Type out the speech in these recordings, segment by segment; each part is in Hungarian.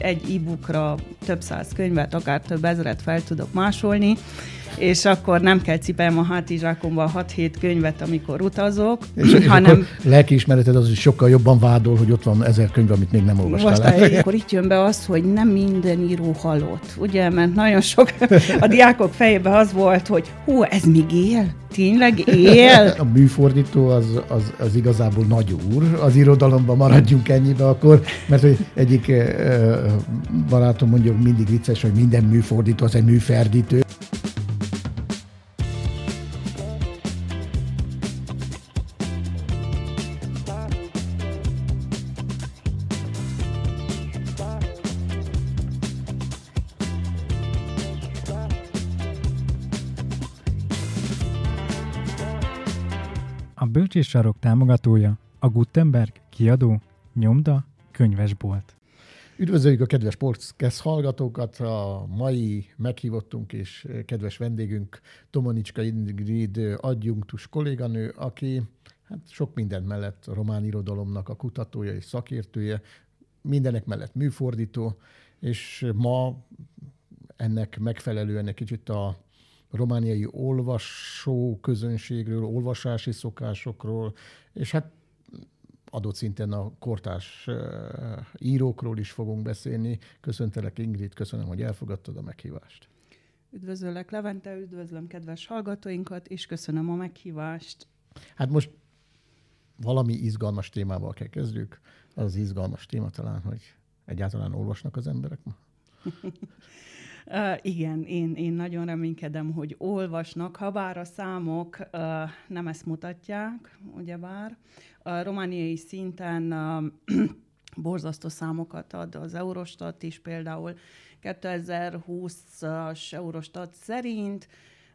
egy e-bookra több száz könyvet, akár több ezeret fel tudok másolni, és akkor nem kell cipeljem a hátizsákomba 6-7 könyvet, amikor utazok, és, és hanem... lelkiismereted az is sokkal jobban vádol, hogy ott van ezer könyv, amit még nem olvastál. Most akkor itt jön be az, hogy nem minden író halott, ugye, mert nagyon sok a diákok fejében az volt, hogy hú, ez még él? Tényleg él? A műfordító az, az, az igazából nagy úr. Az irodalomban maradjunk ennyibe akkor, mert hogy egyik barátom mondja mindig vicces, hogy minden műfordító az egy műferdítő. Bölcséssarok támogatója a Gutenberg kiadó, nyomda, könyvesbolt. Üdvözöljük a kedves podcast hallgatókat! A mai meghívottunk és kedves vendégünk Tomonicska Ingrid adjunktus kolléganő, aki hát sok minden mellett a román irodalomnak a kutatója és szakértője, mindenek mellett műfordító, és ma ennek megfelelően egy kicsit a romániai olvasó közönségről, olvasási szokásokról, és hát adott szinten a kortárs írókról is fogunk beszélni. Köszöntelek Ingrid, köszönöm, hogy elfogadtad a meghívást. Üdvözöllek Levente, üdvözlöm kedves hallgatóinkat, és köszönöm a meghívást. Hát most valami izgalmas témával kell kezdjük. Az az izgalmas téma talán, hogy egyáltalán olvasnak az emberek ma? Uh, igen, én, én nagyon reménykedem, hogy olvasnak, ha bár a számok uh, nem ezt mutatják, ugyebár. A romániai szinten uh, borzasztó számokat ad az Eurostat is, például 2020-as Eurostat szerint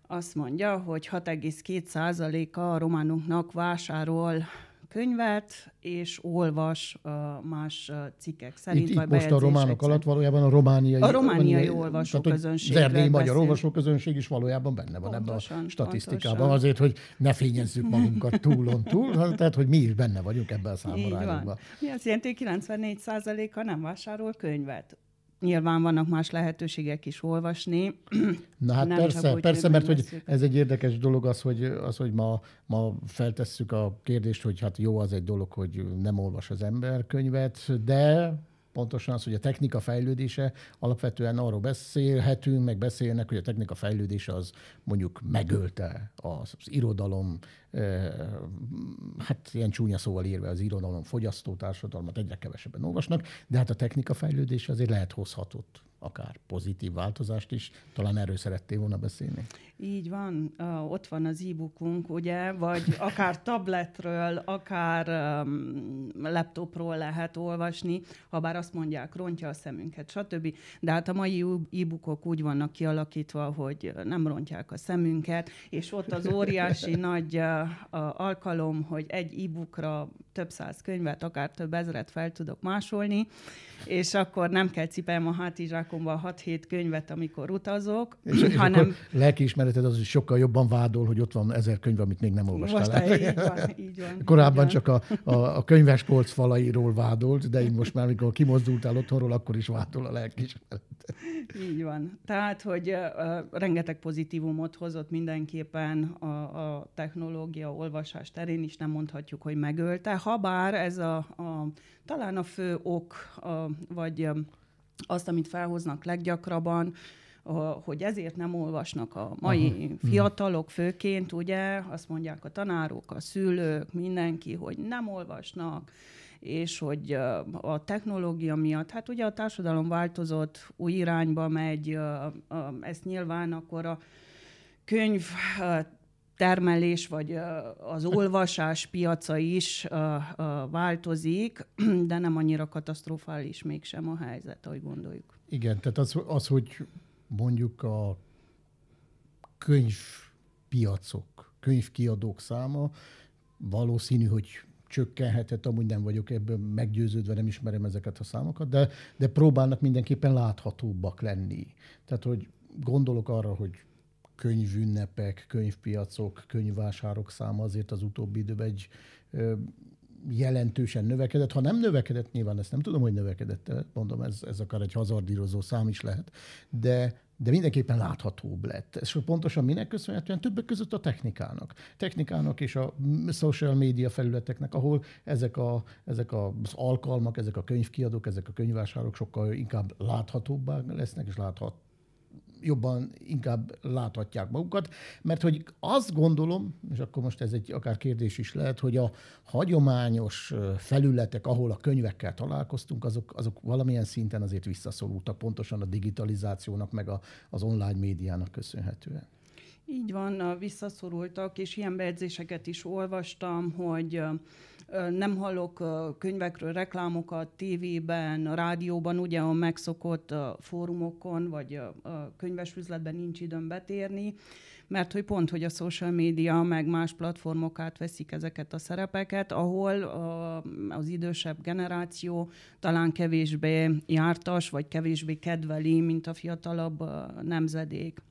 azt mondja, hogy 6,2%-a a románoknak vásárol könyvet, és olvas más cikkek szerint. Itt, itt most a románok szerint. alatt valójában a romániai... A romániai olvasóközönség. Az erdélyi magyar olvasóközönség is valójában benne van pontosan, ebben a statisztikában. Pontosan. Azért, hogy ne fényezzük magunkat túlon túl, tehát hogy mi is benne vagyunk ebben a számarányokban. Mi azt jelenti, hogy 94%-a nem vásárol könyvet. Nyilván vannak más lehetőségek is olvasni. Na hát Nem persze, úgy, persze, mert hogy ez egy érdekes dolog az, hogy, az, hogy ma, ma feltesszük a kérdést, hogy hát jó az egy dolog, hogy nem olvas az ember könyvet, de pontosan az, hogy a technika fejlődése, alapvetően arról beszélhetünk, meg beszélnek, hogy a technika fejlődése az mondjuk megölte az, az irodalom, eh, hát ilyen csúnya szóval írve az irodalom fogyasztó társadalmat egyre kevesebben olvasnak, de hát a technika fejlődése azért lehet hozhatott akár pozitív változást is. Talán erről szerettél volna beszélni. Így van, ott van az e-bookunk, ugye, vagy akár tabletről, akár laptopról lehet olvasni, ha bár azt mondják, rontja a szemünket, stb. De hát a mai e-bookok úgy vannak kialakítva, hogy nem rontják a szemünket, és ott az óriási nagy alkalom, hogy egy e-bookra több száz könyvet, akár több ezeret fel tudok másolni, és akkor nem kell cipeljem a hátizsákomba 6-7 könyvet, amikor utazok, és, és hanem... lelkiismereted az is sokkal jobban vádol, hogy ott van ezer könyv, amit még nem olvastál. Most el. így van, így van. Korábban így csak a, a, a könyvespolc falairól vádolt, de én most már, amikor kimozdultál otthonról, akkor is vádol a lelkiismeret. Így van. Tehát, hogy uh, rengeteg pozitívumot hozott mindenképpen a, a technológia olvasás terén is, nem mondhatjuk, hogy megölte, ha bár ez a, a talán a fő ok, a, vagy azt, amit felhoznak leggyakrabban, hogy ezért nem olvasnak a mai Aha. Hmm. fiatalok főként, ugye, azt mondják a tanárok, a szülők, mindenki, hogy nem olvasnak, és hogy a technológia miatt, hát ugye a társadalom változott, új irányba megy, ezt nyilván akkor a könyv termelés, vagy az olvasás piaca is változik, de nem annyira katasztrofális mégsem a helyzet, ahogy gondoljuk. Igen, tehát az, az hogy mondjuk a könyvpiacok, könyvkiadók száma valószínű, hogy csökkenhetett, amúgy nem vagyok ebből meggyőződve, nem ismerem ezeket a számokat, de, de próbálnak mindenképpen láthatóbbak lenni. Tehát, hogy gondolok arra, hogy könyvünnepek, könyvpiacok, könyvvásárok száma azért az utóbbi időben egy jelentősen növekedett. Ha nem növekedett, nyilván ezt nem tudom, hogy növekedett, mondom, ez, ez akár egy hazardírozó szám is lehet, de de mindenképpen láthatóbb lett. Ez pontosan minek köszönhetően? Többek között a technikának. Technikának és a social media felületeknek, ahol ezek, a, ezek az alkalmak, ezek a könyvkiadók, ezek a könyvvásárok sokkal inkább láthatóbbá lesznek, és láthat, jobban inkább láthatják magukat, mert hogy azt gondolom, és akkor most ez egy akár kérdés is lehet, hogy a hagyományos felületek, ahol a könyvekkel találkoztunk, azok, azok valamilyen szinten azért visszaszorultak, pontosan a digitalizációnak, meg a, az online médiának köszönhetően. Így van, visszaszorultak, és ilyen bejegyzéseket is olvastam, hogy nem hallok könyvekről reklámokat tévében, rádióban, ugye a megszokott fórumokon, vagy könyvesüzletben nincs időm betérni, mert hogy pont, hogy a social media meg más platformok átveszik ezeket a szerepeket, ahol az idősebb generáció talán kevésbé jártas, vagy kevésbé kedveli, mint a fiatalabb nemzedék.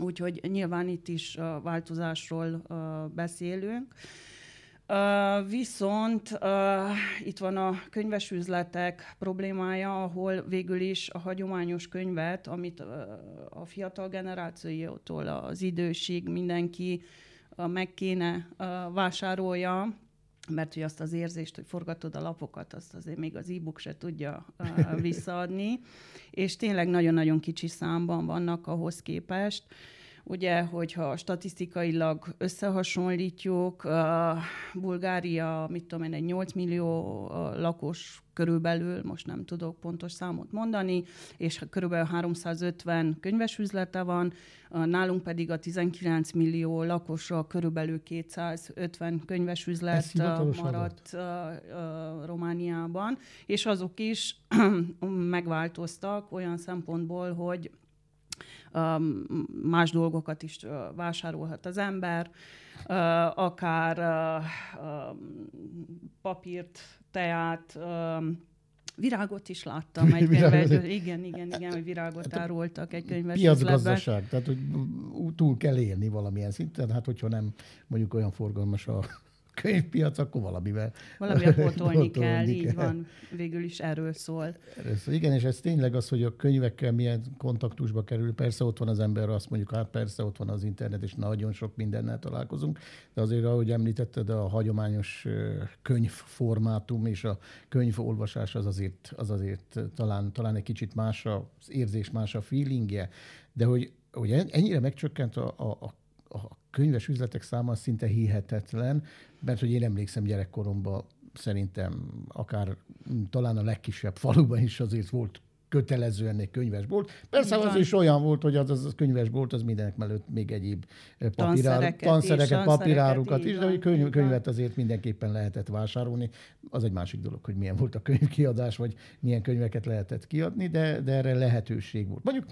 Úgyhogy nyilván itt is változásról beszélünk. Viszont itt van a könyvesüzletek problémája, ahol végül is a hagyományos könyvet, amit a fiatal generációtól az idősig mindenki meg kéne vásárolja, mert hogy azt az érzést, hogy forgatod a lapokat, azt azért még az e-book se tudja uh, visszaadni, és tényleg nagyon-nagyon kicsi számban vannak ahhoz képest. Ugye, hogyha statisztikailag összehasonlítjuk, Bulgária, mit tudom én, egy 8 millió lakos körülbelül, most nem tudok pontos számot mondani, és körülbelül 350 könyvesüzlete van, uh, nálunk pedig a 19 millió lakosra körülbelül 250 könyvesüzlet maradt uh, uh, Romániában, és azok is megváltoztak olyan szempontból, hogy más dolgokat is vásárolhat az ember, akár papírt, teát, Virágot is láttam egy könyvben. Igen, igen, igen, hogy virágot hát árultak egy könyves Piacgazdaság, tehát hogy túl kell élni valamilyen szinten, hát hogyha nem mondjuk olyan forgalmas a könyvpiac, akkor valamivel... Valamivel potolni kell, kell, így van. Végül is erről szól. Erről szól. Igen, és ez tényleg az, hogy a könyvekkel milyen kontaktusba kerül. Persze ott van az ember, azt mondjuk, hát persze ott van az internet, és nagyon sok mindennel találkozunk, de azért, ahogy említetted, a hagyományos könyvformátum és a könyvolvasás az azért, az azért talán, talán egy kicsit más az érzés, más a feelingje, de hogy, hogy ennyire megcsökkent a, a, a könyves üzletek száma szinte hihetetlen, mert hogy én emlékszem gyerekkoromban szerintem akár talán a legkisebb faluban is azért volt kötelezően egy könyvesbolt. Persze az is olyan volt, hogy az, az a könyvesbolt az mindenek mellett még egyéb papíráruk, tanszereket, papírárukat is, de hogy könyv, könyvet azért mindenképpen lehetett vásárolni. Az egy másik dolog, hogy milyen volt a könyvkiadás, vagy milyen könyveket lehetett kiadni, de, de erre lehetőség volt. Mondjuk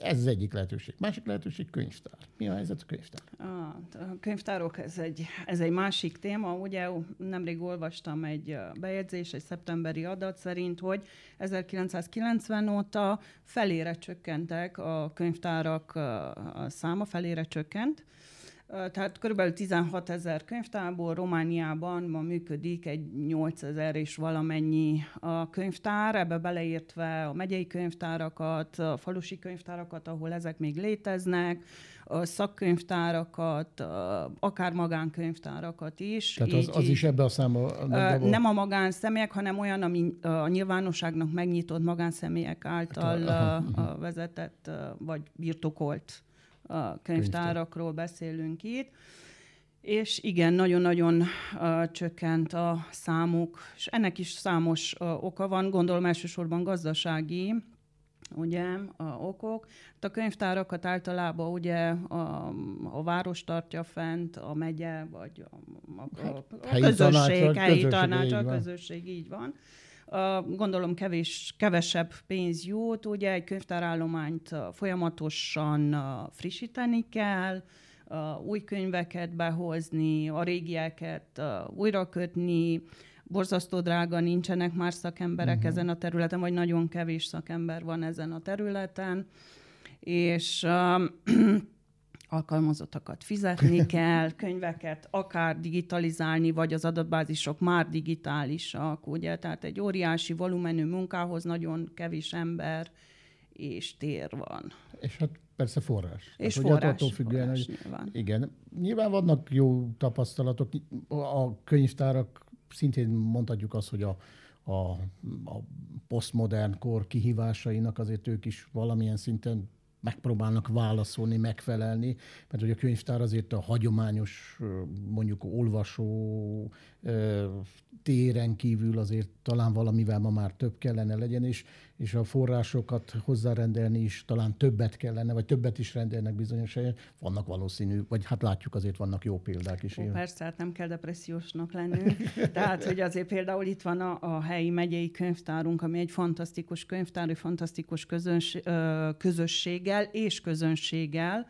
ez az egyik lehetőség. Másik lehetőség könyvtár. Mi a helyzet a könyvtár? A könyvtárok, ez egy, ez egy másik téma. Ugye nemrég olvastam egy bejegyzés, egy szeptemberi adat szerint, hogy 1990 óta felére csökkentek a könyvtárak a száma, felére csökkent. Tehát kb. 16 ezer könyvtárból Romániában ma működik egy 8 ezer és valamennyi a könyvtár, ebbe beleértve a megyei könyvtárakat, a falusi könyvtárakat, ahol ezek még léteznek, a szakkönyvtárakat, akár magánkönyvtárakat is. Tehát az, az is ebbe a számba? Nem a magánszemélyek, hanem olyan, ami a nyilvánosságnak megnyitott magánszemélyek által hát, vezetett vagy birtokolt a könyvtárakról beszélünk itt. És igen, nagyon-nagyon uh, csökkent a számuk, és ennek is számos uh, oka van, gondolom elsősorban gazdasági, ugye, a okok. Hát a könyvtárakat általában ugye a, a város tartja fent, a megye, vagy a, a, a, a helyi közösség, helyi tanács, a közösség, így van gondolom kevés, kevesebb pénz jut, ugye egy könyvtárállományt folyamatosan frissíteni kell, új könyveket behozni, a régieket újra kötni, borzasztó drága, nincsenek már szakemberek uh-huh. ezen a területen, vagy nagyon kevés szakember van ezen a területen, és alkalmazottakat fizetni kell, könyveket akár digitalizálni, vagy az adatbázisok már digitálisak, ugye? Tehát egy óriási volumenű munkához nagyon kevés ember és tér van. És hát persze forrás. És hát, forrás, attól függően, forrás hogy, nyilván. Igen. Nyilván vannak jó tapasztalatok. A könyvtárak szintén mondhatjuk azt, hogy a, a, a posztmodern kor kihívásainak azért ők is valamilyen szinten megpróbálnak válaszolni, megfelelni, mert hogy a könyvtár azért a hagyományos, mondjuk olvasó téren kívül azért talán valamivel ma már több kellene legyen, és, és a forrásokat hozzárendelni is talán többet kellene, vagy többet is rendelnek bizonyos helyen. Vannak valószínű, vagy hát látjuk azért vannak jó példák is. Ó, persze, hát nem kell depressziósnak lennünk. Tehát, hogy azért például itt van a, a helyi megyei könyvtárunk, ami egy fantasztikus könyvtár, egy fantasztikus közöns, közösséggel és közönséggel,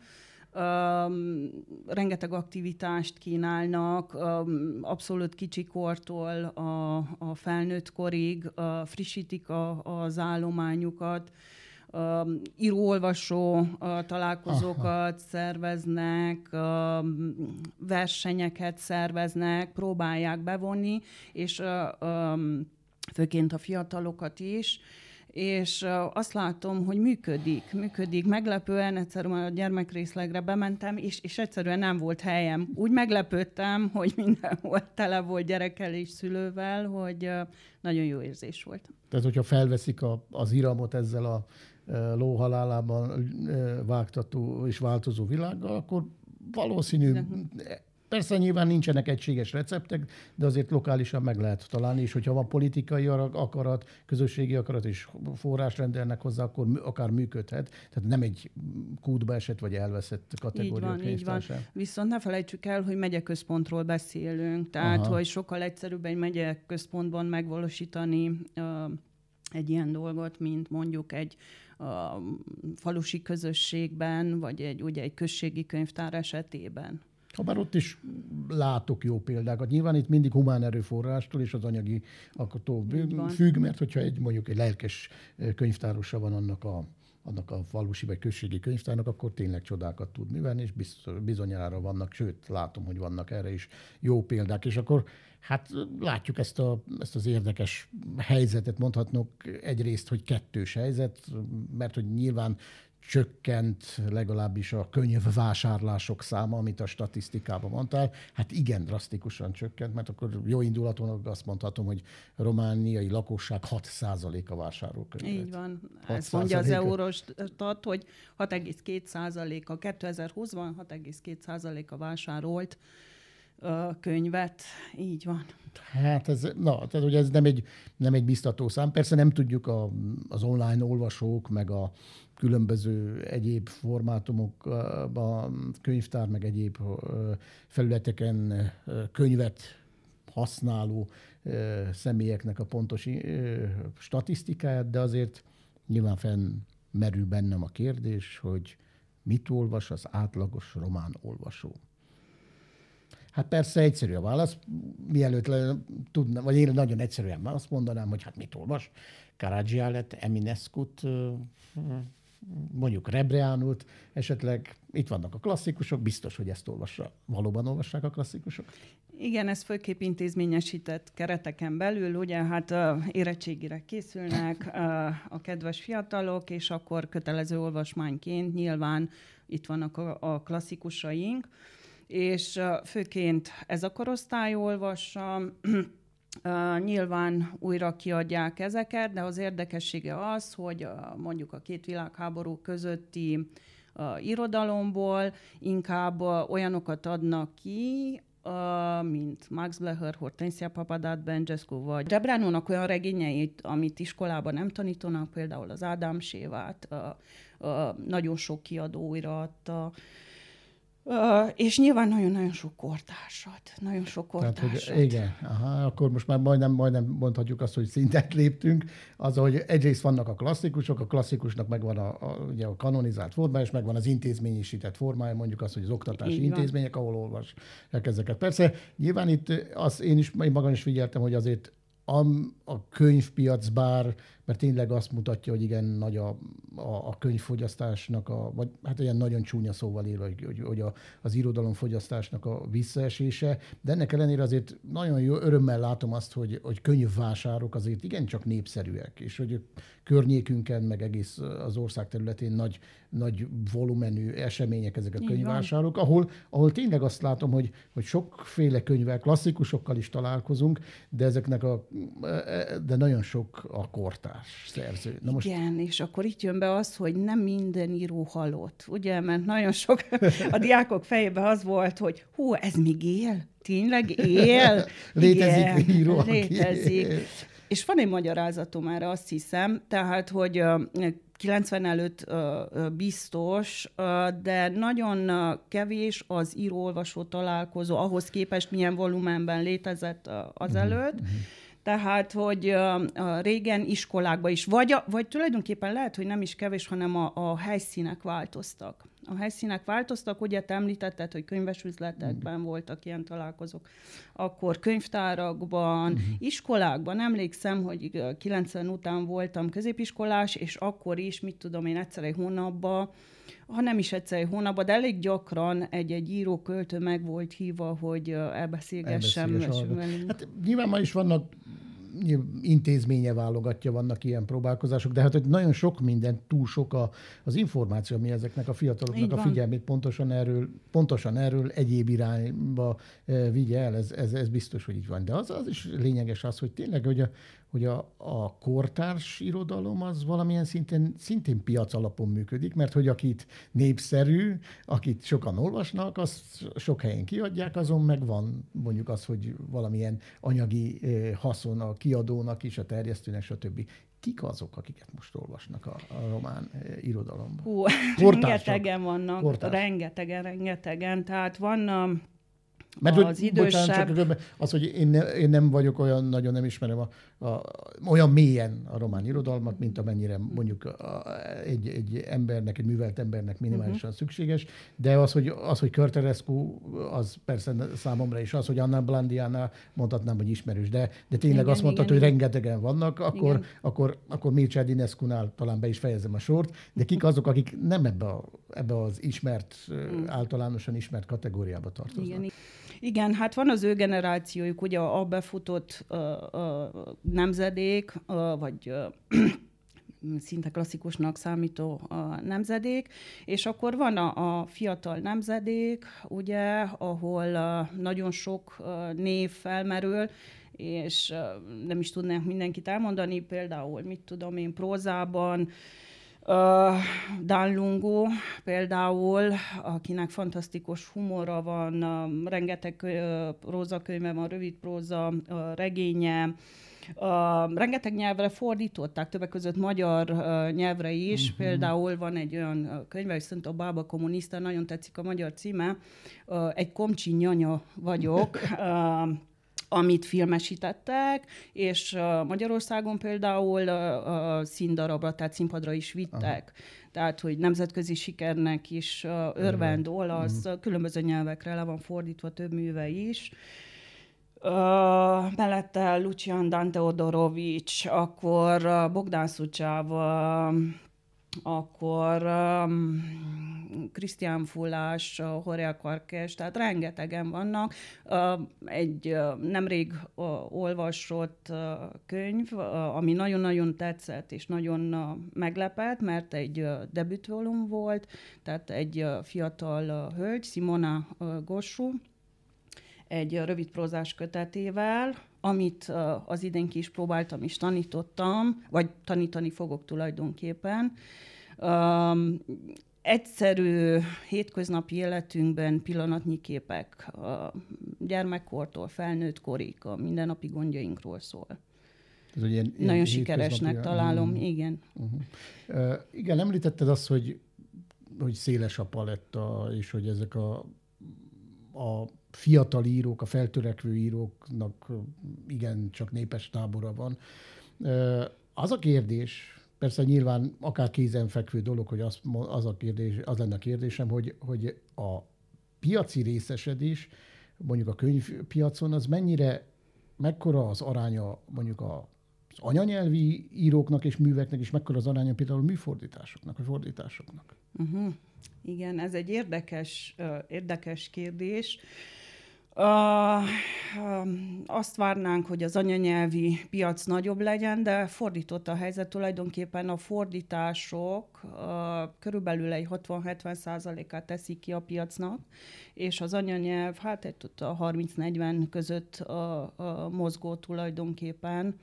Um, rengeteg aktivitást kínálnak, um, abszolút kicsikortól a, a felnőtt korig, uh, frissítik a, az állományukat, um, író-olvasó uh, találkozókat Aha. szerveznek, um, versenyeket szerveznek, próbálják bevonni, és uh, um, főként a fiatalokat is, és azt látom, hogy működik, működik. Meglepően egyszerűen a gyermekrészlegre bementem, és, és egyszerűen nem volt helyem. Úgy meglepődtem, hogy mindenhol tele volt gyerekkel és szülővel, hogy nagyon jó érzés volt. Tehát, hogyha felveszik a, az iramot ezzel a lóhalálában vágtató és változó világgal, akkor valószínű Persze nyilván nincsenek egységes receptek, de azért lokálisan meg lehet találni, és hogyha van politikai akarat, közösségi akarat és forrás rendelnek hozzá, akkor akár működhet. Tehát nem egy kútba esett vagy elveszett kategória. Így van, így van. Viszont ne felejtsük el, hogy megyeközpontról beszélünk, tehát Aha. hogy sokkal egyszerűbb egy megyeközpontban megvalósítani egy ilyen dolgot, mint mondjuk egy a falusi közösségben, vagy egy, ugye egy községi könyvtár esetében. Habár ott is látok jó példákat. Nyilván itt mindig humán erőforrástól és az anyagi akató függ, mert hogyha egy mondjuk egy lelkes könyvtárosa van annak a annak a falusi vagy községi könyvtárnak, akkor tényleg csodákat tud művelni, és bizonyára vannak, sőt, látom, hogy vannak erre is jó példák. És akkor hát látjuk ezt, a, ezt az érdekes helyzetet, mondhatnok egyrészt, hogy kettős helyzet, mert hogy nyilván csökkent legalábbis a könyvvásárlások száma, amit a statisztikában mondtál. Hát igen, drasztikusan csökkent, mert akkor jó indulaton azt mondhatom, hogy a romániai lakosság 6%-a vásárol könyvet. Így van. Ezt mondja az Eurostat, hogy 6,2%-a 2020-ban 6,2%-a vásárolt könyvet. Így van. Hát ez, na, tehát ugye ez nem egy, nem egy biztató szám. Persze nem tudjuk a, az online olvasók, meg a különböző egyéb formátumokban, könyvtár, meg egyéb felületeken könyvet használó személyeknek a pontos statisztikáját, de azért nyilván fennmerül bennem a kérdés, hogy mit olvas az átlagos román olvasó. Hát persze egyszerű a válasz. Mielőtt tudna, vagy én nagyon egyszerűen azt mondanám, hogy hát mit olvas. Karadzsiálet, Emineskut, mondjuk Rebreánult, esetleg itt vannak a klasszikusok, biztos, hogy ezt olvassa. Valóban olvassák a klasszikusok? Igen, ez főképp intézményesített kereteken belül, ugye hát érettségire készülnek a kedves fiatalok, és akkor kötelező olvasmányként nyilván itt vannak a klasszikusaink, és főként ez a korosztály olvassa, nyilván újra kiadják ezeket, de az érdekessége az, hogy mondjuk a két világháború közötti irodalomból inkább olyanokat adnak ki, mint Max Blecher, Hortensia Papadat, Benjescu, vagy Debránónak olyan regényeit, amit iskolában nem tanítanak, például az Ádám Sévát, nagyon sok kiadó újra adta, uh, és nyilván nagyon-nagyon sok kortársat, nagyon sok kortársat. Tehát, hogy igen, aha, akkor most már majdnem, majdnem mondhatjuk azt, hogy szintet léptünk, az, hogy egyrészt vannak a klasszikusok, a klasszikusnak megvan a, a, ugye a kanonizált formája, és megvan az intézményesített formája, mondjuk az, hogy az oktatási Így intézmények, van. ahol olvassák ezeket. Persze, nyilván itt az, én is, én magam is figyeltem, hogy azért a, a könyvpiac bár, mert tényleg azt mutatja, hogy igen, nagy a, a, a könyvfogyasztásnak, a, vagy hát ilyen nagyon csúnya szóval él, hogy, hogy, hogy a, az irodalomfogyasztásnak a visszaesése, de ennek ellenére azért nagyon jó örömmel látom azt, hogy, hogy könyvvásárok azért igencsak népszerűek, és hogy környékünken, meg egész az ország területén nagy, nagy volumenű események ezek a könyvvásárok, ahol, ahol tényleg azt látom, hogy, hogy sokféle könyvvel, klasszikusokkal is találkozunk, de ezeknek a, de nagyon sok a kortárs szerző. Na most... Igen, és akkor itt jön be az, hogy nem minden író halott, ugye, mert nagyon sok a diákok fejében az volt, hogy hú, ez még él? Tényleg él? létezik Igen, író, létezik. Él. És van egy magyarázatom erre, azt hiszem, tehát, hogy 90 előtt biztos, de nagyon kevés az író-olvasó találkozó ahhoz képest, milyen volumenben létezett azelőtt. Uh-huh. Tehát, hogy régen iskolákban is, vagy, a, vagy tulajdonképpen lehet, hogy nem is kevés, hanem a, a helyszínek változtak. A helyszínek változtak, ugye te említetted, hogy könyvesüzletekben mm. voltak ilyen találkozók, akkor könyvtárakban, mm. iskolákban, emlékszem, hogy 90 után voltam középiskolás, és akkor is, mit tudom én, egyszer egy hónapban, ha nem is egyszer egy hónapban, de elég gyakran egy-egy író költő meg volt hívva, hogy elbeszélgessem. Hát nyilván ma is vannak intézménye válogatja, vannak ilyen próbálkozások, de hát hogy nagyon sok minden, túl sok a, az információ, ami ezeknek a fiataloknak a figyelmét pontosan erről, pontosan erről egyéb irányba vigye el, ez, ez, ez biztos, hogy így van. De az, az is lényeges az, hogy tényleg, hogy a, hogy a, a kortárs irodalom az valamilyen szinten szintén piac alapon működik, mert hogy akit népszerű, akit sokan olvasnak, azt sok helyen kiadják, azon meg van mondjuk az, hogy valamilyen anyagi haszon a kiadónak is, a terjesztőnek, stb. Kik azok, akiket most olvasnak a, a román irodalomban? Hú, rengetegen vannak, Kortárs. rengetegen, rengetegen. Tehát van mert az hogy, idősebb... Bocsánat, csak az, hogy én, ne, én nem vagyok olyan, nagyon nem ismerem a, a, olyan mélyen a román irodalmat, mint amennyire mondjuk a, egy, egy embernek, egy művelt embernek minimálisan uh-huh. szükséges, de az, hogy, az, hogy Körterescu, az persze számomra is az, hogy Anna Blandiana mondhatnám, hogy ismerős, de, de tényleg igen, azt mondtad, igen, hogy igen. rengetegen vannak, akkor, igen. akkor, akkor Mircea Dinescu-nál talán be is fejezem a sort, de kik azok, akik nem ebbe, a, ebbe az ismert, mm. általánosan ismert kategóriába tartoznak? Igen. Igen, hát van az ő generációjuk, ugye a befutott uh, uh, nemzedék, uh, vagy szinte klasszikusnak számító a nemzedék, és akkor van a, a fiatal nemzedék, ugye, ahol uh, nagyon sok uh, név felmerül, és uh, nem is tudnánk mindenkit elmondani, például, mit tudom én, prózában, Dan Lungo például, akinek fantasztikus humora van, uh, rengeteg uh, prózakönyve van, rövid próza, uh, regénye, Uh, rengeteg nyelvre fordították, többek között magyar uh, nyelvre is. Uh-huh. Például van egy olyan könyve, hogy Szent a Bába kommunista, nagyon tetszik a magyar címe. Uh, egy komcsi nyanya vagyok. Uh, amit filmesítettek, és Magyarországon például uh, színdarabra, tehát színpadra is vittek. Aha. Tehát, hogy nemzetközi sikernek is örvend, olasz, uh-huh. különböző nyelvekre le van fordítva több műve is. Uh, mellette Lucian Dante Odorovics, akkor Bogdán Szucsáva, akkor Krisztián um, Fullás, Horea Karkes, tehát rengetegen vannak. Uh, egy uh, nemrég uh, olvasott uh, könyv, uh, ami nagyon-nagyon tetszett és nagyon uh, meglepett, mert egy uh, debütvolum volt, tehát egy uh, fiatal uh, hölgy, Simona uh, egy uh, rövidprózás kötetével, amit az idén ki is próbáltam és tanítottam, vagy tanítani fogok tulajdonképpen. Um, egyszerű hétköznapi életünkben pillanatnyi képek a gyermekkortól felnőtt korig a mindennapi gondjainkról szól. Ez ilyen, ilyen Nagyon sikeresnek találom, uh, igen. Uh-huh. Uh, igen, említetted azt, hogy, hogy széles a paletta, és hogy ezek a, a fiatal írók, a feltörekvő íróknak igen csak népes tábora van. Az a kérdés, persze nyilván akár kézenfekvő dolog, hogy az, az, a kérdés, az lenne a kérdésem, hogy, hogy a piaci részesedés, mondjuk a könyvpiacon, az mennyire, mekkora az aránya mondjuk a az anyanyelvi íróknak és műveknek is mekkora az aránya például műfordításoknak, a fordításoknak? Uh-huh. Igen, ez egy érdekes, érdekes kérdés. Uh, azt várnánk, hogy az anyanyelvi piac nagyobb legyen, de fordított a helyzet. Tulajdonképpen a fordítások uh, körülbelül egy 60-70 százalékát teszik ki a piacnak, és az anyanyelv hát egy a 30-40 között uh, uh, mozgó tulajdonképpen.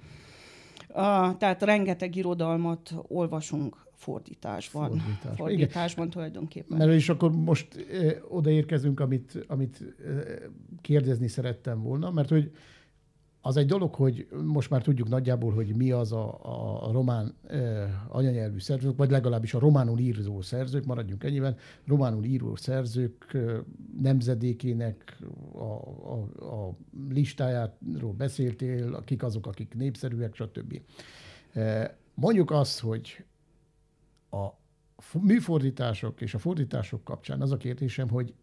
Uh, tehát rengeteg irodalmat olvasunk fordításban. Fordítás. Fordításban Igen. tulajdonképpen. Mert és akkor most odaérkezünk, amit, amit kérdezni szerettem volna, mert hogy az egy dolog, hogy most már tudjuk nagyjából, hogy mi az a, a román eh, anyanyelvű szerzők, vagy legalábbis a románul író szerzők, maradjunk ennyiben, románul író szerzők eh, nemzedékének a, a, a listájáról beszéltél, kik azok, akik népszerűek, stb. Eh, mondjuk azt, hogy a műfordítások és a fordítások kapcsán az a kérdésem, hogy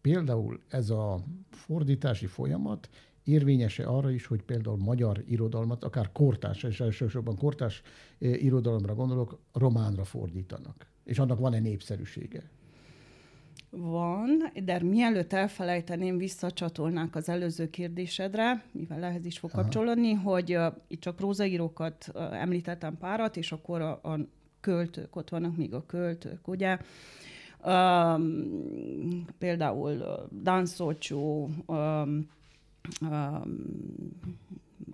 például ez a fordítási folyamat érvényese arra is, hogy például magyar irodalmat, akár kortás, és elsősorban kortás eh, irodalomra gondolok, románra fordítanak. És annak van-e népszerűsége? Van, de mielőtt elfelejteném, visszacsatolnák az előző kérdésedre, mivel ehhez is fog Aha. kapcsolódni, hogy uh, itt csak prózaírókat uh, említettem párat, és akkor a, a költők, ott vannak még a költők, ugye? Um, például Dan Szocsó, um, um,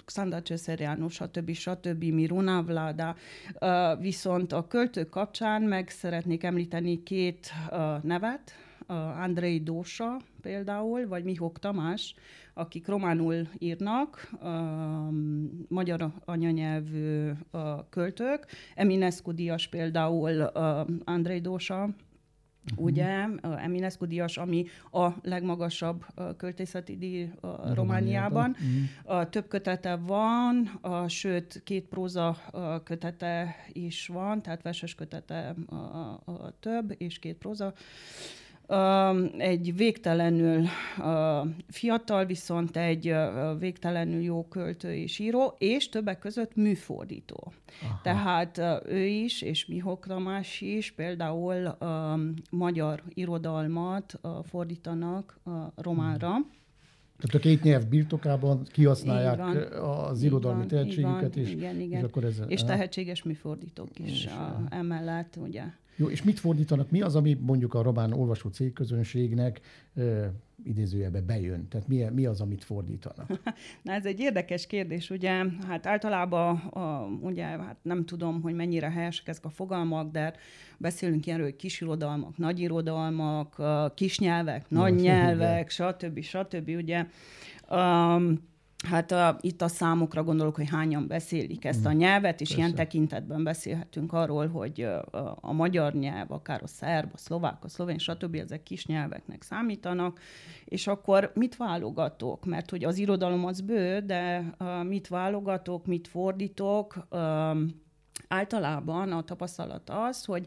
Xanda Csöszeriánó, stb. stb. Miruna Vlada. Uh, viszont a költők kapcsán meg szeretnék említeni két uh, nevet, uh, Andrei Dósa például, vagy Mihok Tamás, akik románul írnak, uh, magyar anyanyelvű uh, költők. Eminescu Díjas például uh, Andrei Dósa, Uh-huh. Ugye, Eminescu díjas, ami a legmagasabb költészeti díj uh, Romániában. Uh-huh. Több kötete van, sőt, két próza kötete is van, tehát verses kötete több, és két próza egy végtelenül fiatal, viszont egy végtelenül jó költő és író, és többek között műfordító. Aha. Tehát ő is, és Mihok Tamás is például magyar irodalmat fordítanak románra. Hmm. Tehát a két nyelv birtokában kihasználják az irodalmi van, tehetségüket, és, igen, igen. és akkor ez... És tehetséges műfordítók is és, a, emellett, ugye. Jó, és mit fordítanak? Mi az, ami mondjuk a román olvasó cégközönségnek ö, idézőjebe bejön? Tehát mi, mi az, amit fordítanak? Na ez egy érdekes kérdés, ugye? Hát általában, a, ugye, hát nem tudom, hogy mennyire helyesek ezek a fogalmak, de beszélünk ilyenről, hogy kisirodalmak, nagyirodalmak, kisnyelvek, nagy nyelvek, stb. stb. Ugye? Um, Hát a, itt a számokra gondolok, hogy hányan beszélik ezt a mm. nyelvet, és Persze. ilyen tekintetben beszélhetünk arról, hogy a, a magyar nyelv, akár a szerb, a szlovák, a szlovén, stb. ezek kis nyelveknek számítanak, és akkor mit válogatok? Mert hogy az irodalom az bő, de uh, mit válogatok, mit fordítok? Uh, általában a tapasztalat az, hogy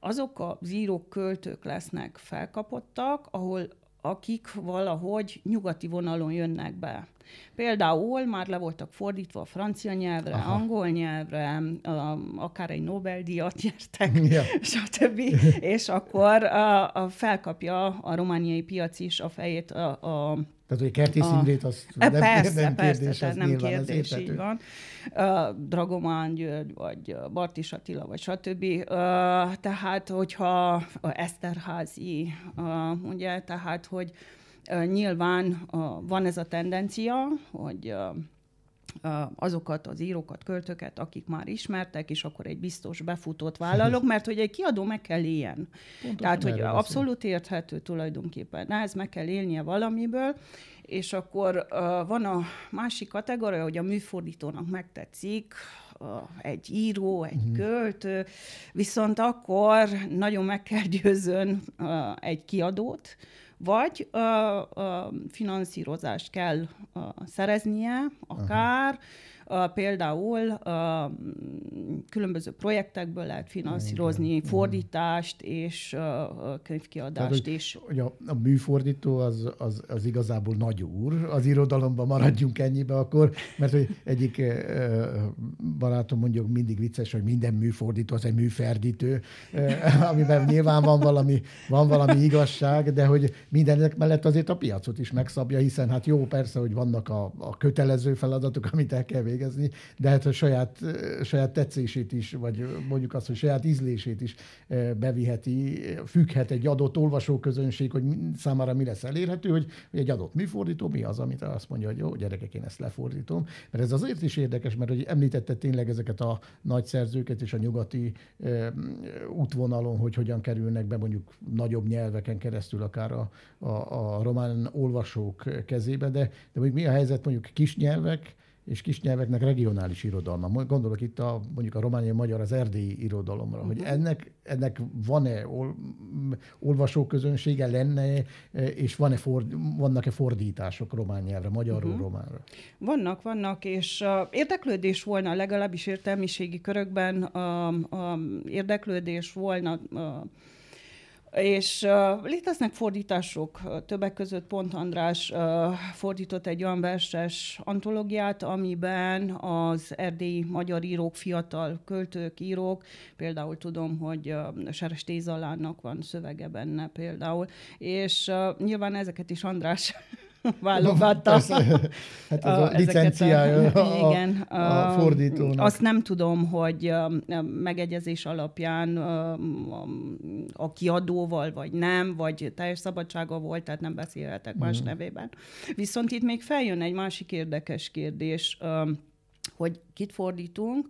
azok az írók, költők lesznek felkapottak, ahol akik valahogy nyugati vonalon jönnek be. Például már le voltak fordítva a francia nyelvre, Aha. angol nyelvre, akár egy Nobel-díjat nyertek, ja. stb. és akkor a felkapja a romániai piac is a fejét a, a tehát, hogy Kertész a... Imrét, az e, nem, persze, nem persze, kérdés, ez nem kérdés, így van. Uh, Dragomán György, vagy Bartis Attila, vagy stb. Uh, tehát, hogyha Eszterházi, uh, ugye, tehát, hogy uh, nyilván uh, van ez a tendencia, hogy uh, azokat az írókat, költőket, akik már ismertek, és akkor egy biztos befutót vállalok, mert hogy egy kiadó meg kell éljen. Pontosan Tehát, hogy abszolút érthető tulajdonképpen. ez meg kell élnie valamiből, és akkor uh, van a másik kategória, hogy a műfordítónak megtetszik, uh, egy író, egy uh-huh. költő, viszont akkor nagyon meg kell győzön uh, egy kiadót, vagy uh, uh, finanszírozást kell uh, szereznie, akár, Például különböző projektekből lehet finanszírozni Igen. fordítást és könyvkiadást Tehát, is. Hogy a, a műfordító az, az, az igazából nagy úr, az irodalomban maradjunk ennyibe akkor, mert hogy egyik barátom mondjuk mindig vicces, hogy minden műfordító az egy műferdítő, amiben nyilván van valami, van valami igazság, de hogy mindenek mellett azért a piacot is megszabja, hiszen hát jó persze, hogy vannak a, a kötelező feladatok, amit el kell végezni, de hát a saját, saját tetszését is, vagy mondjuk azt, hogy saját ízlését is beviheti, függhet egy adott olvasóközönség, hogy számára mi lesz elérhető, hogy, egy adott műfordító mi az, amit azt mondja, hogy jó, gyerekek, én ezt lefordítom. Mert ez azért is érdekes, mert hogy említette tényleg ezeket a nagy szerzőket és a nyugati útvonalon, hogy hogyan kerülnek be mondjuk nagyobb nyelveken keresztül akár a, a, a román olvasók kezébe, de, de mondjuk mi a helyzet mondjuk kis nyelvek, és kis nyelveknek regionális irodalma. Gondolok itt a, mondjuk a romániai magyar, az erdélyi irodalomra, uh-huh. hogy mhm. ennek, ennek van-e ol, olvasóközönsége, lenne és van-e for, vannak-e fordítások román nyelvre, magyarról uh-huh. románra? Vannak, vannak, és uh, érdeklődés volna, legalábbis értelmiségi körökben uh, uh, érdeklődés volna uh, és uh, léteznek fordítások, többek között Pont András uh, fordított egy olyan verses antológiát, amiben az erdélyi magyar írók, fiatal költők, írók, például tudom, hogy uh, Seres Tézalánnak van szövege benne például, és uh, nyilván ezeket is András válogatta. hát ez a, a licenciája a, igen, a, a fordítónak. Azt nem tudom, hogy megegyezés alapján a kiadóval, vagy nem, vagy teljes szabadsága volt, tehát nem beszélhetek más mm. nevében. Viszont itt még feljön egy másik érdekes kérdés, hogy kit fordítunk,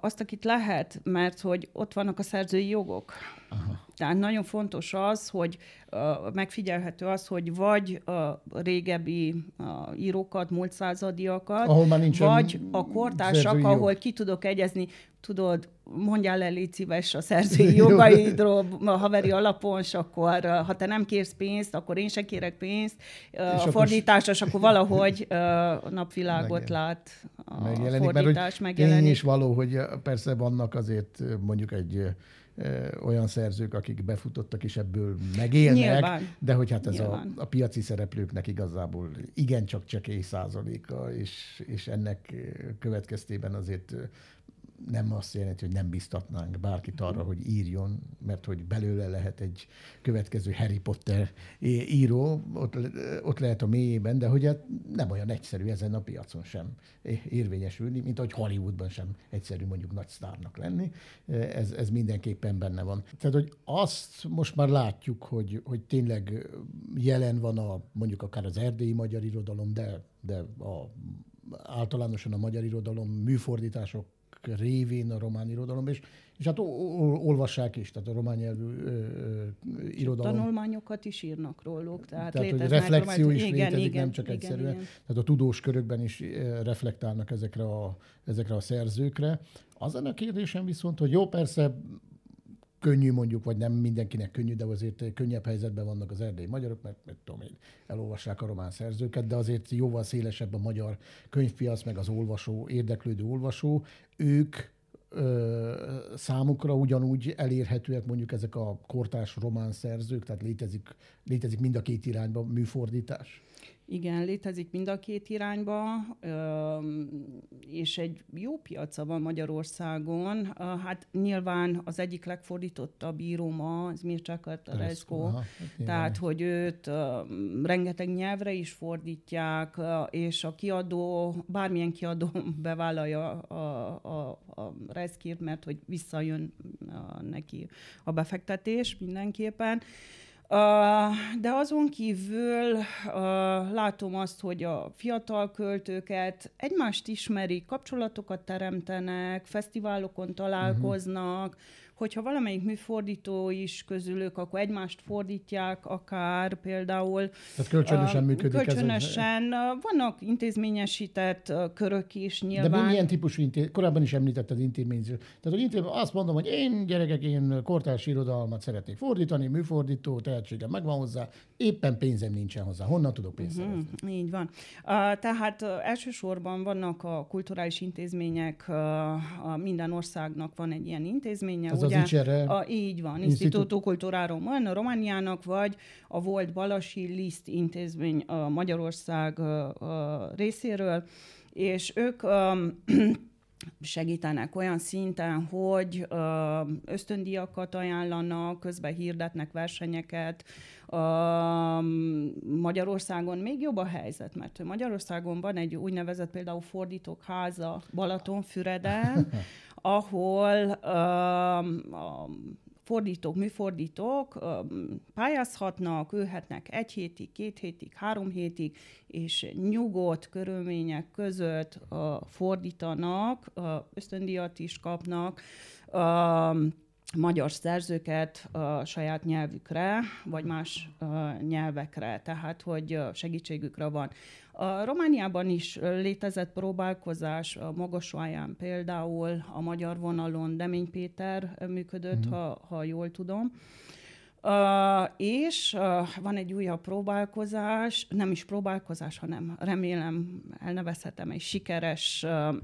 azt, akit lehet, mert hogy ott vannak a szerzői jogok. Aha. Tehát nagyon fontos az, hogy uh, megfigyelhető az, hogy vagy a régebbi uh, írókat, múlt századiakat, ahol már vagy a kortársak, ahol ki tudok egyezni, tudod, mondjál le, légy szíves a szerzői jogaidról a haveri alapon, és akkor ha te nem kérsz pénzt, akkor én se kérek pénzt. És a fordítás, és akkor valahogy napvilágot lát a megjelenik, fordítás, mert, megjelenik. Tény is való, hogy persze vannak azért mondjuk egy olyan szerzők, akik befutottak és ebből megélnek, Nyilván. de hogy hát ez a, a piaci szereplőknek igazából igencsak csekély százaléka, és, és ennek következtében azért nem azt jelenti, hogy nem biztatnánk bárkit arra, hogy írjon, mert hogy belőle lehet egy következő Harry Potter író, ott, ott lehet a mélyében, de hogy hát nem olyan egyszerű ezen a piacon sem érvényesülni, mint ahogy Hollywoodban sem egyszerű mondjuk nagy sztárnak lenni. Ez, ez mindenképpen benne van. Tehát, hogy azt most már látjuk, hogy, hogy tényleg jelen van a, mondjuk akár az erdélyi magyar irodalom, de, de a általánosan a magyar irodalom műfordítások révén a román irodalom, és, és hát olvassák is, tehát a román nyelvű ö, ö, irodalom. Tanulmányokat is írnak róluk, tehát, tehát hogy reflexió is igen, létezik, igen, nem csak igen, egyszerűen. Igen. Tehát a tudós körökben is reflektálnak ezekre a, ezekre a szerzőkre. Az a kérdésem viszont, hogy jó, persze könnyű mondjuk, vagy nem mindenkinek könnyű, de azért könnyebb helyzetben vannak az erdélyi magyarok, mert, mert tudom én, elolvassák a román szerzőket, de azért jóval szélesebb a magyar könyvpiac, meg az olvasó, érdeklődő olvasó. Ők ö, számukra ugyanúgy elérhetőek mondjuk ezek a kortás román szerzők, tehát létezik, létezik mind a két irányban műfordítás? Igen, létezik mind a két irányba, és egy jó piaca van Magyarországon. Hát nyilván az egyik legfordítottabb író ma, ez Mircea Cărtărescu, hát tehát hogy őt rengeteg nyelvre is fordítják, és a kiadó, bármilyen kiadó bevállalja a, a, a Reszkírt, mert hogy visszajön neki a befektetés mindenképpen. De azon kívül látom azt, hogy a fiatal költőket egymást ismerik, kapcsolatokat teremtenek, fesztiválokon találkoznak, uh-huh hogyha valamelyik műfordító is közülük, akkor egymást fordítják, akár például. Tehát kölcsönösen működik Kölcsönösen. Ez vannak intézményesített körök is nyilván. De milyen típusú intéz... Korábban is említetted intézményesített. Tehát, hogy intézmény... azt mondom, hogy én gyerekek, én kortárs irodalmat szeretnék fordítani, műfordító, tehetségem megvan hozzá, éppen pénzem nincsen hozzá. Honnan tudok pénzt uh-huh, Így van. Uh, tehát uh, elsősorban vannak a kulturális intézmények, uh, minden országnak van egy ilyen intézménye. Ugye, az ICERE, a, Így van, Instituto Culturaro van, a Romániának, vagy a volt Balasi Liszt intézmény a Magyarország uh, uh, részéről, és ők um, segítenek olyan szinten, hogy ösztöndiakat ajánlanak, közben hirdetnek versenyeket. Magyarországon még jobb a helyzet, mert Magyarországon van egy úgynevezett például fordítók háza Balatonfüreden, ahol a fordítók, műfordítók pályázhatnak, ülhetnek egy hétig, két hétig, három hétig, és nyugodt körülmények között fordítanak, ösztöndíjat is kapnak, magyar szerzőket saját nyelvükre, vagy más nyelvekre, tehát hogy segítségükre van. A Romániában is létezett próbálkozás, a Magasváján például a magyar vonalon Demény Péter működött, mm. ha, ha jól tudom. Uh, és uh, van egy újabb próbálkozás, nem is próbálkozás, hanem remélem elnevezhetem egy sikeres uh,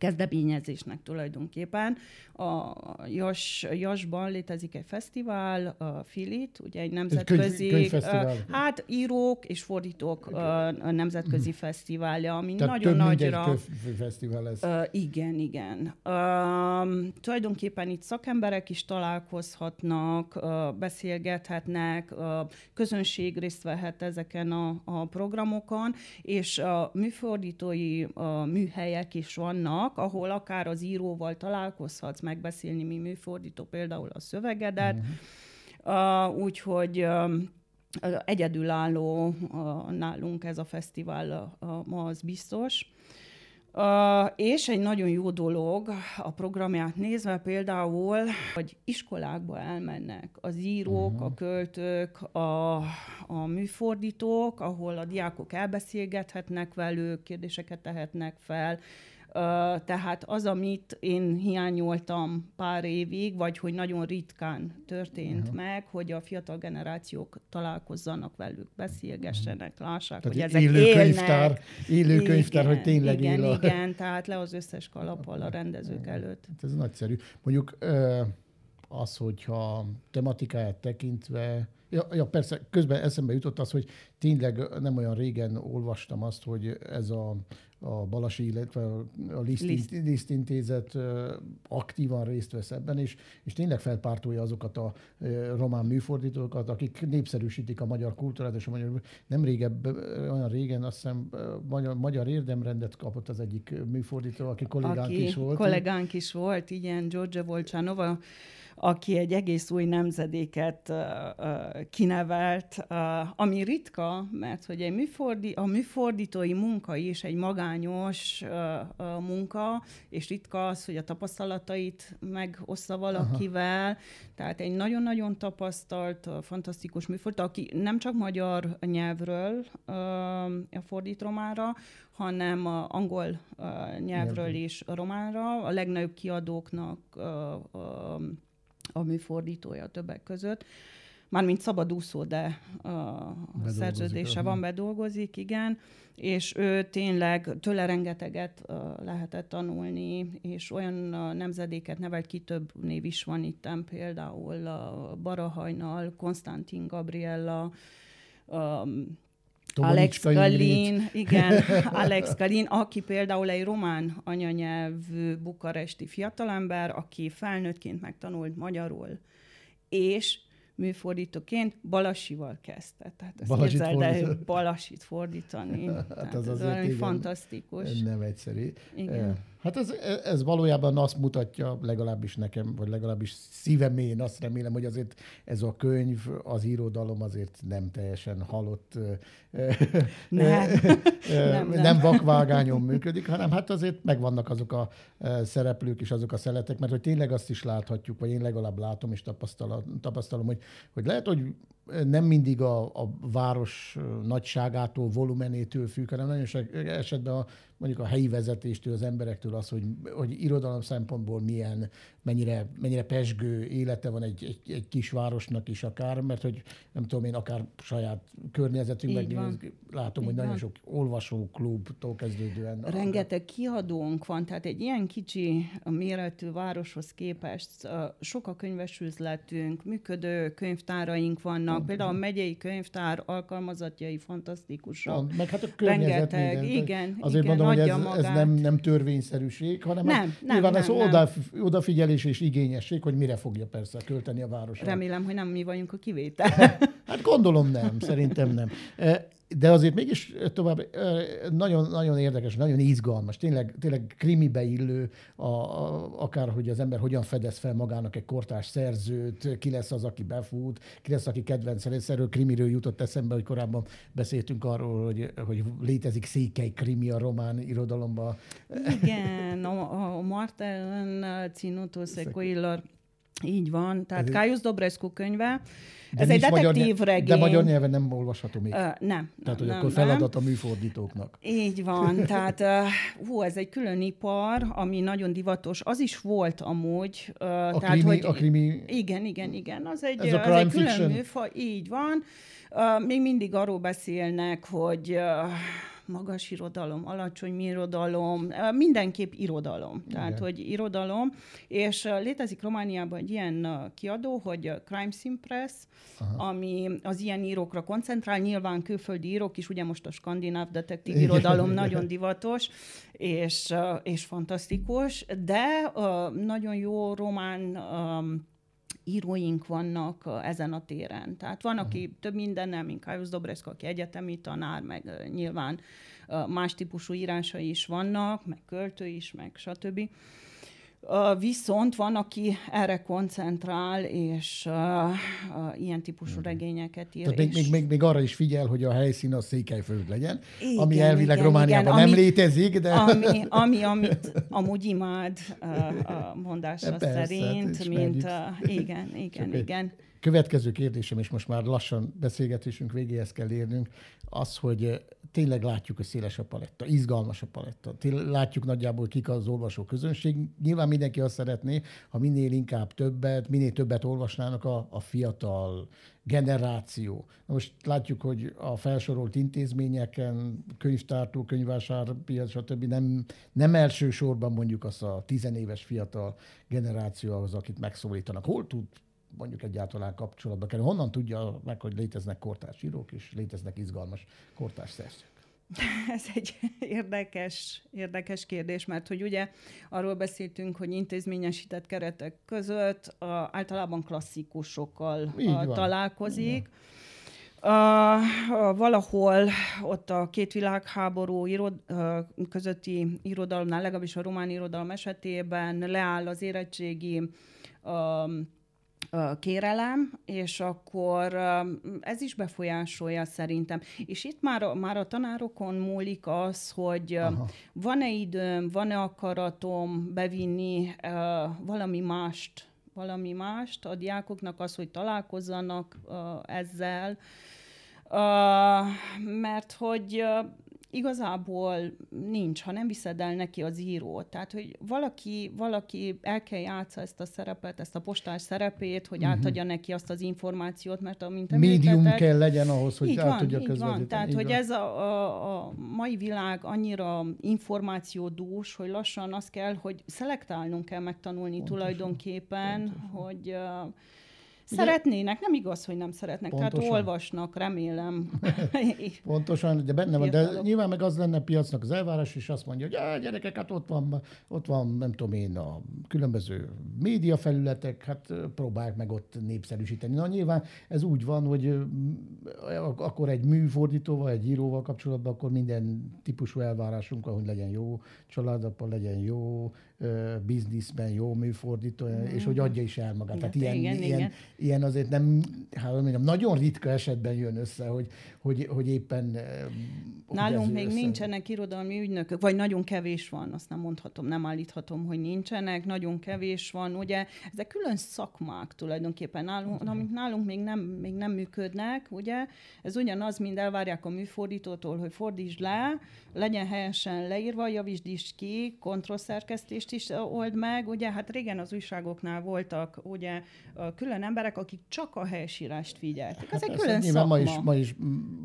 kezdeményezésnek tulajdonképpen. A Jas, Jasban létezik egy fesztivál, a Filit, ugye egy nemzetközi, könyv, hát írók és fordítók a nemzetközi mm. fesztiválja, ami Tehát nagyon több nagyra... fesztivál ez. Uh, igen, igen. Uh, tulajdonképpen itt szakemberek is találkozhatnak, uh, beszélgethetnek, uh, közönség részt vehet ezeken a, a programokon, és a műfordítói uh, műhelyek is vannak, ahol akár az íróval találkozhatsz, megbeszélni, mi műfordító például a szövegedet. Uh-huh. Uh, úgyhogy uh, egyedülálló uh, nálunk ez a fesztivál uh, ma, az biztos. Uh, és egy nagyon jó dolog a programját nézve például, hogy iskolákba elmennek az írók, uh-huh. a költők, a, a műfordítók, ahol a diákok elbeszélgethetnek velük, kérdéseket tehetnek fel, tehát az, amit én hiányoltam pár évig, vagy hogy nagyon ritkán történt uh-huh. meg, hogy a fiatal generációk találkozzanak velük, beszélgessenek, mhm. lássák, tehát hogy ezek élő élnek. Könyvtár, élő könyvtár, igen, hogy tényleg igen, él a... Igen, tehát le az összes kalappal a rendezők előtt. Hát ez nagyszerű. Mondjuk az, hogyha tematikáját tekintve Ja, ja, persze, közben eszembe jutott az, hogy tényleg nem olyan régen olvastam azt, hogy ez a, a Balasi, illetve a Liszt, Liszt. Aktívan részt vesz ebben, és, és tényleg felpártolja azokat a román műfordítókat, akik népszerűsítik a magyar kultúrát, és a magyar... Nem régebb, olyan régen azt hiszem magyar, magyar érdemrendet kapott az egyik műfordító, aki kollégánk aki is volt. kollégánk is volt, igen, Georgia Volcsanova, aki egy egész új nemzedéket kinevelt, ami ritka, mert hogy egy műfordi, a műfordítói munka is egy magányos munka, és ritka az, hogy a tapasztalatait megoszta valakivel, Aha. tehát egy nagyon-nagyon tapasztalt, fantasztikus műfordító, aki nem csak magyar nyelvről fordít romára, hanem a angol nyelvről is románra. A legnagyobb kiadóknak a műfordítója többek között. Mármint szabadúszó, de a szerződése van, bedolgozik, igen, és ő tényleg tőle rengeteget lehetett tanulni, és olyan nemzedéket nevelt ki, több név is van itt, például Barahajnal, Konstantin Gabriella, Alex Kalin, igen, Alex Kalin, aki például egy román anyanyelvű bukaresti fiatalember, aki felnőttként megtanult magyarul, és műfordítóként Balasival kezdte. Tehát ezt Balasit érzel, de Balasit fordítani. hát az ez azért igen, fantasztikus. Nem egyszerű. Igen. Hát ez, ez valójában azt mutatja, legalábbis nekem, vagy legalábbis szívem én azt remélem, hogy azért ez a könyv, az irodalom azért nem teljesen halott, nem, nem, nem. nem vakvágányon működik, hanem hát azért megvannak azok a szereplők és azok a szeletek, mert hogy tényleg azt is láthatjuk, vagy én legalább látom és tapasztalom, tapasztalom hogy, hogy lehet, hogy nem mindig a, a város nagyságától, volumenétől függ, hanem nagyon sok esetben a, mondjuk a helyi vezetéstől, az emberektől az, hogy, hogy irodalom szempontból milyen, mennyire, mennyire pesgő élete van egy, egy, egy kisvárosnak is akár, mert hogy nem tudom én, akár saját környezetünkben látom, Így hogy van. nagyon sok olvasóklubtól kezdődően. Rengeteg kiadónk van, tehát egy ilyen kicsi méretű városhoz képest sok a könyvesüzletünk, működő könyvtáraink vannak, például a megyei könyvtár alkalmazatjai fantasztikusak. Van, meg hát a környezet Rengeteg, igen. Azért igen, mondom, hogy ez, ez nem, nem törvényszerűség, hanem nem, hát, nem, nyilván nem, ez nem. Oda, odafigyelés és igényesség, hogy mire fogja persze költeni a város. Remélem, hogy nem mi vagyunk a kivétel. hát gondolom nem, szerintem nem de azért mégis tovább nagyon, nagyon érdekes, nagyon izgalmas, tényleg, tényleg krimibe illő, a, a, akár hogy az ember hogyan fedez fel magának egy kortás szerzőt, ki lesz az, aki befut, ki lesz, aki kedvenc lesz. Erről krimiről jutott eszembe, hogy korábban beszéltünk arról, hogy, hogy létezik székely krimi a román irodalomban. Igen, a, a Martin Cinutus Sequilor így van, tehát Caius Dobrescu könyve, de ez egy detektív magyar, regény. De magyar nyelven nem olvasható még. Uh, nem. Tehát, hogy nem, akkor feladat nem. a műfordítóknak. Így van. Tehát, uh, hú, ez egy külön ipar, ami nagyon divatos. Az is volt amúgy. Uh, a, tehát, krimi, hogy, a krimi... Igen, igen, igen. Az egy, ez a az egy külön fiction. műfaj. Így van. Uh, még mindig arról beszélnek, hogy uh, magas irodalom, alacsony irodalom, mindenképp irodalom. Igen. Tehát, hogy irodalom, és létezik Romániában egy ilyen kiadó, hogy Crime Scene Press, Aha. ami az ilyen írókra koncentrál, nyilván külföldi írók is, ugye most a skandináv detektív irodalom nagyon divatos, és, és fantasztikus, de nagyon jó román íróink vannak ezen a téren. Tehát van, aki uh-huh. több mindennel, mint Kajusz Dobreszka, aki egyetemi tanár, meg nyilván más típusú írásai is vannak, meg költő is, meg stb. Viszont van, aki erre koncentrál, és uh, uh, ilyen típusú mhm. regényeket ír. Tehát még, még, még, még arra is figyel, hogy a helyszín a Székelyföld legyen, igen, ami elvileg igen, Romániában igen, nem ami, létezik, de... Ami, ami amit amúgy imád uh, a mondása Persze, szerint, hát mint... Uh, igen, igen, igen. Következő kérdésem, és most már lassan beszélgetésünk végéhez kell érnünk, az, hogy tényleg látjuk, hogy széles a paletta, izgalmas a paletta. Tényleg látjuk nagyjából, kik az olvasó közönség. Nyilván mindenki azt szeretné, ha minél inkább többet, minél többet olvasnának a, a fiatal generáció. Na most látjuk, hogy a felsorolt intézményeken, könyvtártó, könyvvásárpiac, stb. Nem, nem elsősorban mondjuk az a tizenéves fiatal generáció az, akit megszólítanak. Hol tud mondjuk egyáltalán kapcsolatba kerül. Honnan tudja meg, hogy léteznek kortárs írók, és léteznek izgalmas kortárs szerzők? Ez egy érdekes, érdekes kérdés, mert hogy ugye arról beszéltünk, hogy intézményesített keretek között a, általában klasszikusokkal a, találkozik. Uh, uh, valahol ott a két világháború írod, uh, közötti irodalomnál, legalábbis a román irodalom esetében leáll az érettségi uh, kérelem, és akkor ez is befolyásolja szerintem. És itt már, már a tanárokon múlik az, hogy Aha. van-e időm, van-e akaratom bevinni valami mást, valami mást a diákoknak az, hogy találkozzanak ezzel, mert hogy igazából nincs, ha nem viszed el neki az írót. Tehát, hogy valaki, valaki el kell játsza ezt a szerepet, ezt a postás szerepét, hogy uh-huh. átadja neki azt az információt, mert amint Médium kell legyen ahhoz, hogy át tudja így közvetíteni. Van. Tehát, így hogy van. ez a, a, a mai világ annyira információdús, hogy lassan az kell, hogy szelektálnunk kell megtanulni Pontosan. tulajdonképpen, Pontosan. hogy uh, Szeretnének, nem igaz, hogy nem szeretnek. Pontosan. Tehát olvasnak, remélem. Pontosan, de benne van. De nyilván meg az lenne a piacnak az elvárás, és azt mondja, hogy a gyerekek, hát ott van, ott van, nem tudom én, a különböző médiafelületek, hát próbálják meg ott népszerűsíteni. Na nyilván ez úgy van, hogy akkor egy műfordítóval, egy íróval kapcsolatban, akkor minden típusú elvárásunk, hogy legyen jó családapa, legyen jó bizniszben, jó műfordító, mm. és hogy adja is el magát. Tehát ilyen, igen, ilyen, igen. ilyen azért nem, hát mondjam, nagyon ritka esetben jön össze, hogy, hogy, hogy éppen... Nálunk még össze... nincsenek irodalmi ügynökök, vagy nagyon kevés van, azt nem mondhatom, nem állíthatom, hogy nincsenek, nagyon kevés van, ugye ezek külön szakmák tulajdonképpen nálunk, amik nálunk még nem, még nem működnek, ugye, ez ugyanaz, mint elvárják a műfordítótól, hogy fordítsd le, legyen helyesen leírva, javítsd is ki, kontrollszerkesztést is old meg, ugye, hát régen az újságoknál voltak, ugye, külön emberek, akik csak a helyesírást figyelték. Ez egy hát külön szakma. Ma is, ma is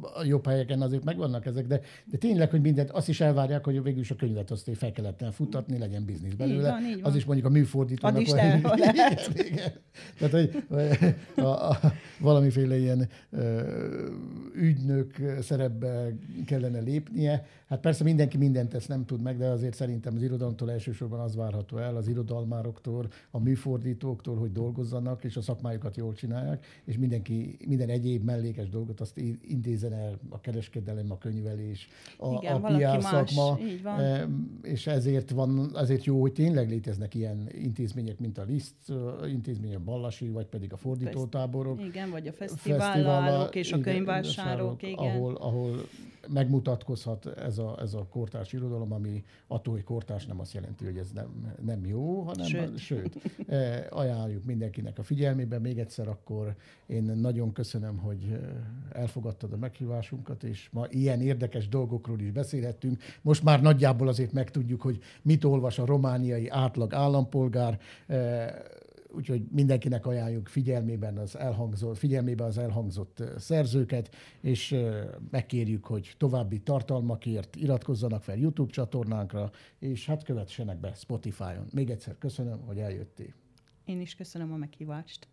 a jobb helyeken azért megvannak ezek, de, de tényleg, hogy mindent, azt is elvárják, hogy végül is a könyvet azt fel kellett futatni, legyen biznisz belőle. Így van, így van. Az is mondjuk a műfordítónak. Ad Isten, igen. Tehát, hogy a, a, valamiféle ilyen ö, ügynök szerepbe kellene lépnie. Hát persze mindenki mindent ezt nem tud meg, de azért szerintem az irodalomtól elsősorban az várható el, az irodalmároktól, a műfordítóktól, hogy dolgozzanak, és a szakmájukat jól csinálják, és mindenki, minden egyéb mellékes dolgot azt intézen el a kereskedelem, a könyvelés, a, Igen, a PR szakma, és ezért van, ezért jó, hogy tényleg léteznek ilyen intézmények, mint a LIST intézmény, a Ballasi, vagy pedig a fordítótáborok. Igen, vagy a fesztiválok és a könyvvásárok, igen. Ahol, ahol megmutatkozhat ez a, ez a kortárs irodalom, ami attól, hogy kortárs nem azt jelenti, hogy ez nem, nem jó, hanem sőt, sőt eh, ajánljuk mindenkinek a figyelmébe. Még egyszer akkor én nagyon köszönöm, hogy eh, elfogadtad a meghívásunkat, és ma ilyen érdekes dolgokról is beszélhettünk. Most már nagyjából azért megtudjuk, hogy mit olvas a romániai átlag állampolgár, eh, úgyhogy mindenkinek ajánljuk figyelmében az elhangzott, figyelmébe az elhangzott szerzőket, és megkérjük, hogy további tartalmakért iratkozzanak fel YouTube csatornánkra, és hát kövessenek be Spotify-on. Még egyszer köszönöm, hogy eljöttél. Én is köszönöm a meghívást.